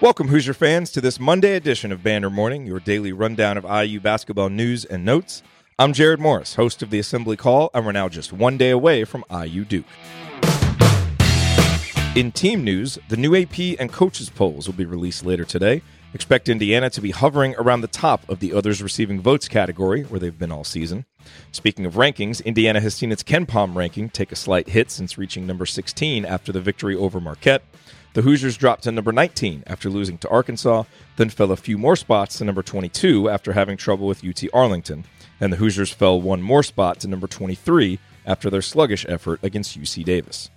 Welcome, Hoosier fans, to this Monday edition of Banner Morning, your daily rundown of IU basketball news and notes. I'm Jared Morris, host of the Assembly Call, and we're now just one day away from IU Duke. In team news, the new AP and coaches polls will be released later today. Expect Indiana to be hovering around the top of the others receiving votes category, where they've been all season. Speaking of rankings, Indiana has seen its KenPom ranking take a slight hit since reaching number 16 after the victory over Marquette. The Hoosiers dropped to number 19 after losing to Arkansas, then fell a few more spots to number 22 after having trouble with UT Arlington, and the Hoosiers fell one more spot to number 23 after their sluggish effort against UC Davis.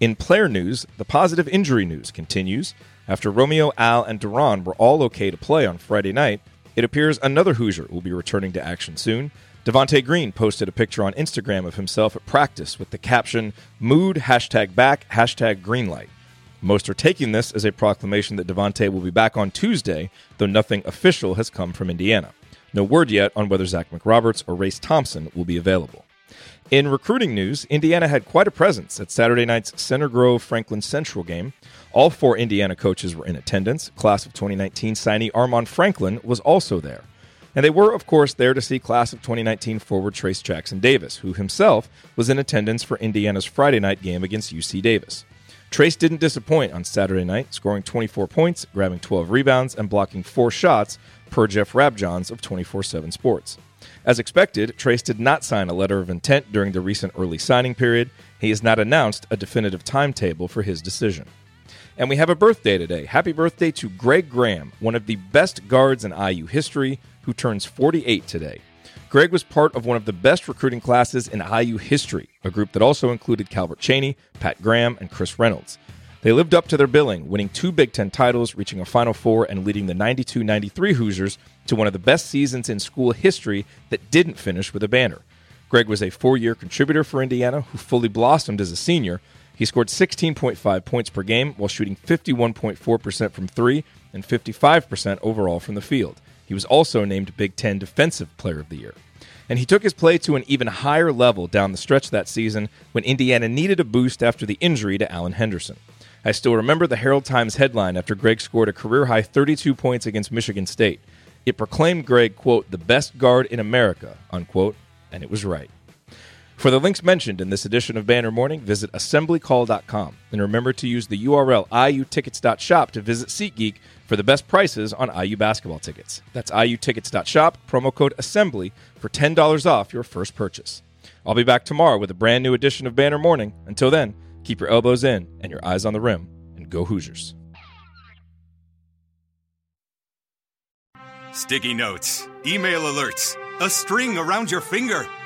In player news, the positive injury news continues. After Romeo, Al, and Duran were all okay to play on Friday night, it appears another Hoosier will be returning to action soon. Devonte Green posted a picture on Instagram of himself at practice with the caption, Mood, hashtag back, hashtag greenlight. Most are taking this as a proclamation that Devonte will be back on Tuesday, though nothing official has come from Indiana. No word yet on whether Zach McRoberts or Race Thompson will be available. In recruiting news, Indiana had quite a presence at Saturday night's Center Grove Franklin Central game. All four Indiana coaches were in attendance. Class of 2019 signee Armaan Franklin was also there. And they were, of course, there to see Class of 2019 forward Trayce Jackson-Davis, who himself was in attendance for Indiana's Friday night game against UC Davis. Trayce didn't disappoint on Saturday night, scoring 24 points, grabbing 12 rebounds, and blocking four shots per Jeff Rabjohns of 24 7 Sports. As expected, Trayce did not sign a letter of intent during the recent early signing period. He has not announced a definitive timetable for his decision. And we have a birthday today. Happy birthday to Greg Graham, one of the best guards in IU history, who turns 48 today. Greg was part of one of the best recruiting classes in IU history, a group that also included Calbert Cheaney, Pat Graham, and Chris Reynolds. They lived up to their billing, winning two Big Ten titles, reaching a Final Four, and leading the 92 93 Hoosiers to one of the best seasons in school history that didn't finish with a banner. Greg was a four year contributor for Indiana who fully blossomed as a senior. He scored 16.5 points per game while shooting 51.4% from three and 55% overall from the field. He was also named Big Ten Defensive Player of the Year. And he took his play to an even higher level down the stretch that season when Indiana needed a boost after the injury to Alan Henderson. I still remember the Herald Times headline after Greg scored a career high 32 points against Michigan State. It proclaimed Greg, quote, the best guard in America, unquote, and it was right. For the links mentioned in this edition of Banner Morning, visit assemblycall.com and remember to use the URL iutickets.shop to visit SeatGeek for the best prices on IU basketball tickets. That's iutickets.shop, promo code assembly for $10 off your first purchase. I'll be back tomorrow with a brand new edition of Banner Morning. Until then, keep your elbows in and your eyes on the rim, and go Hoosiers. Sticky notes, email alerts, a string around your finger.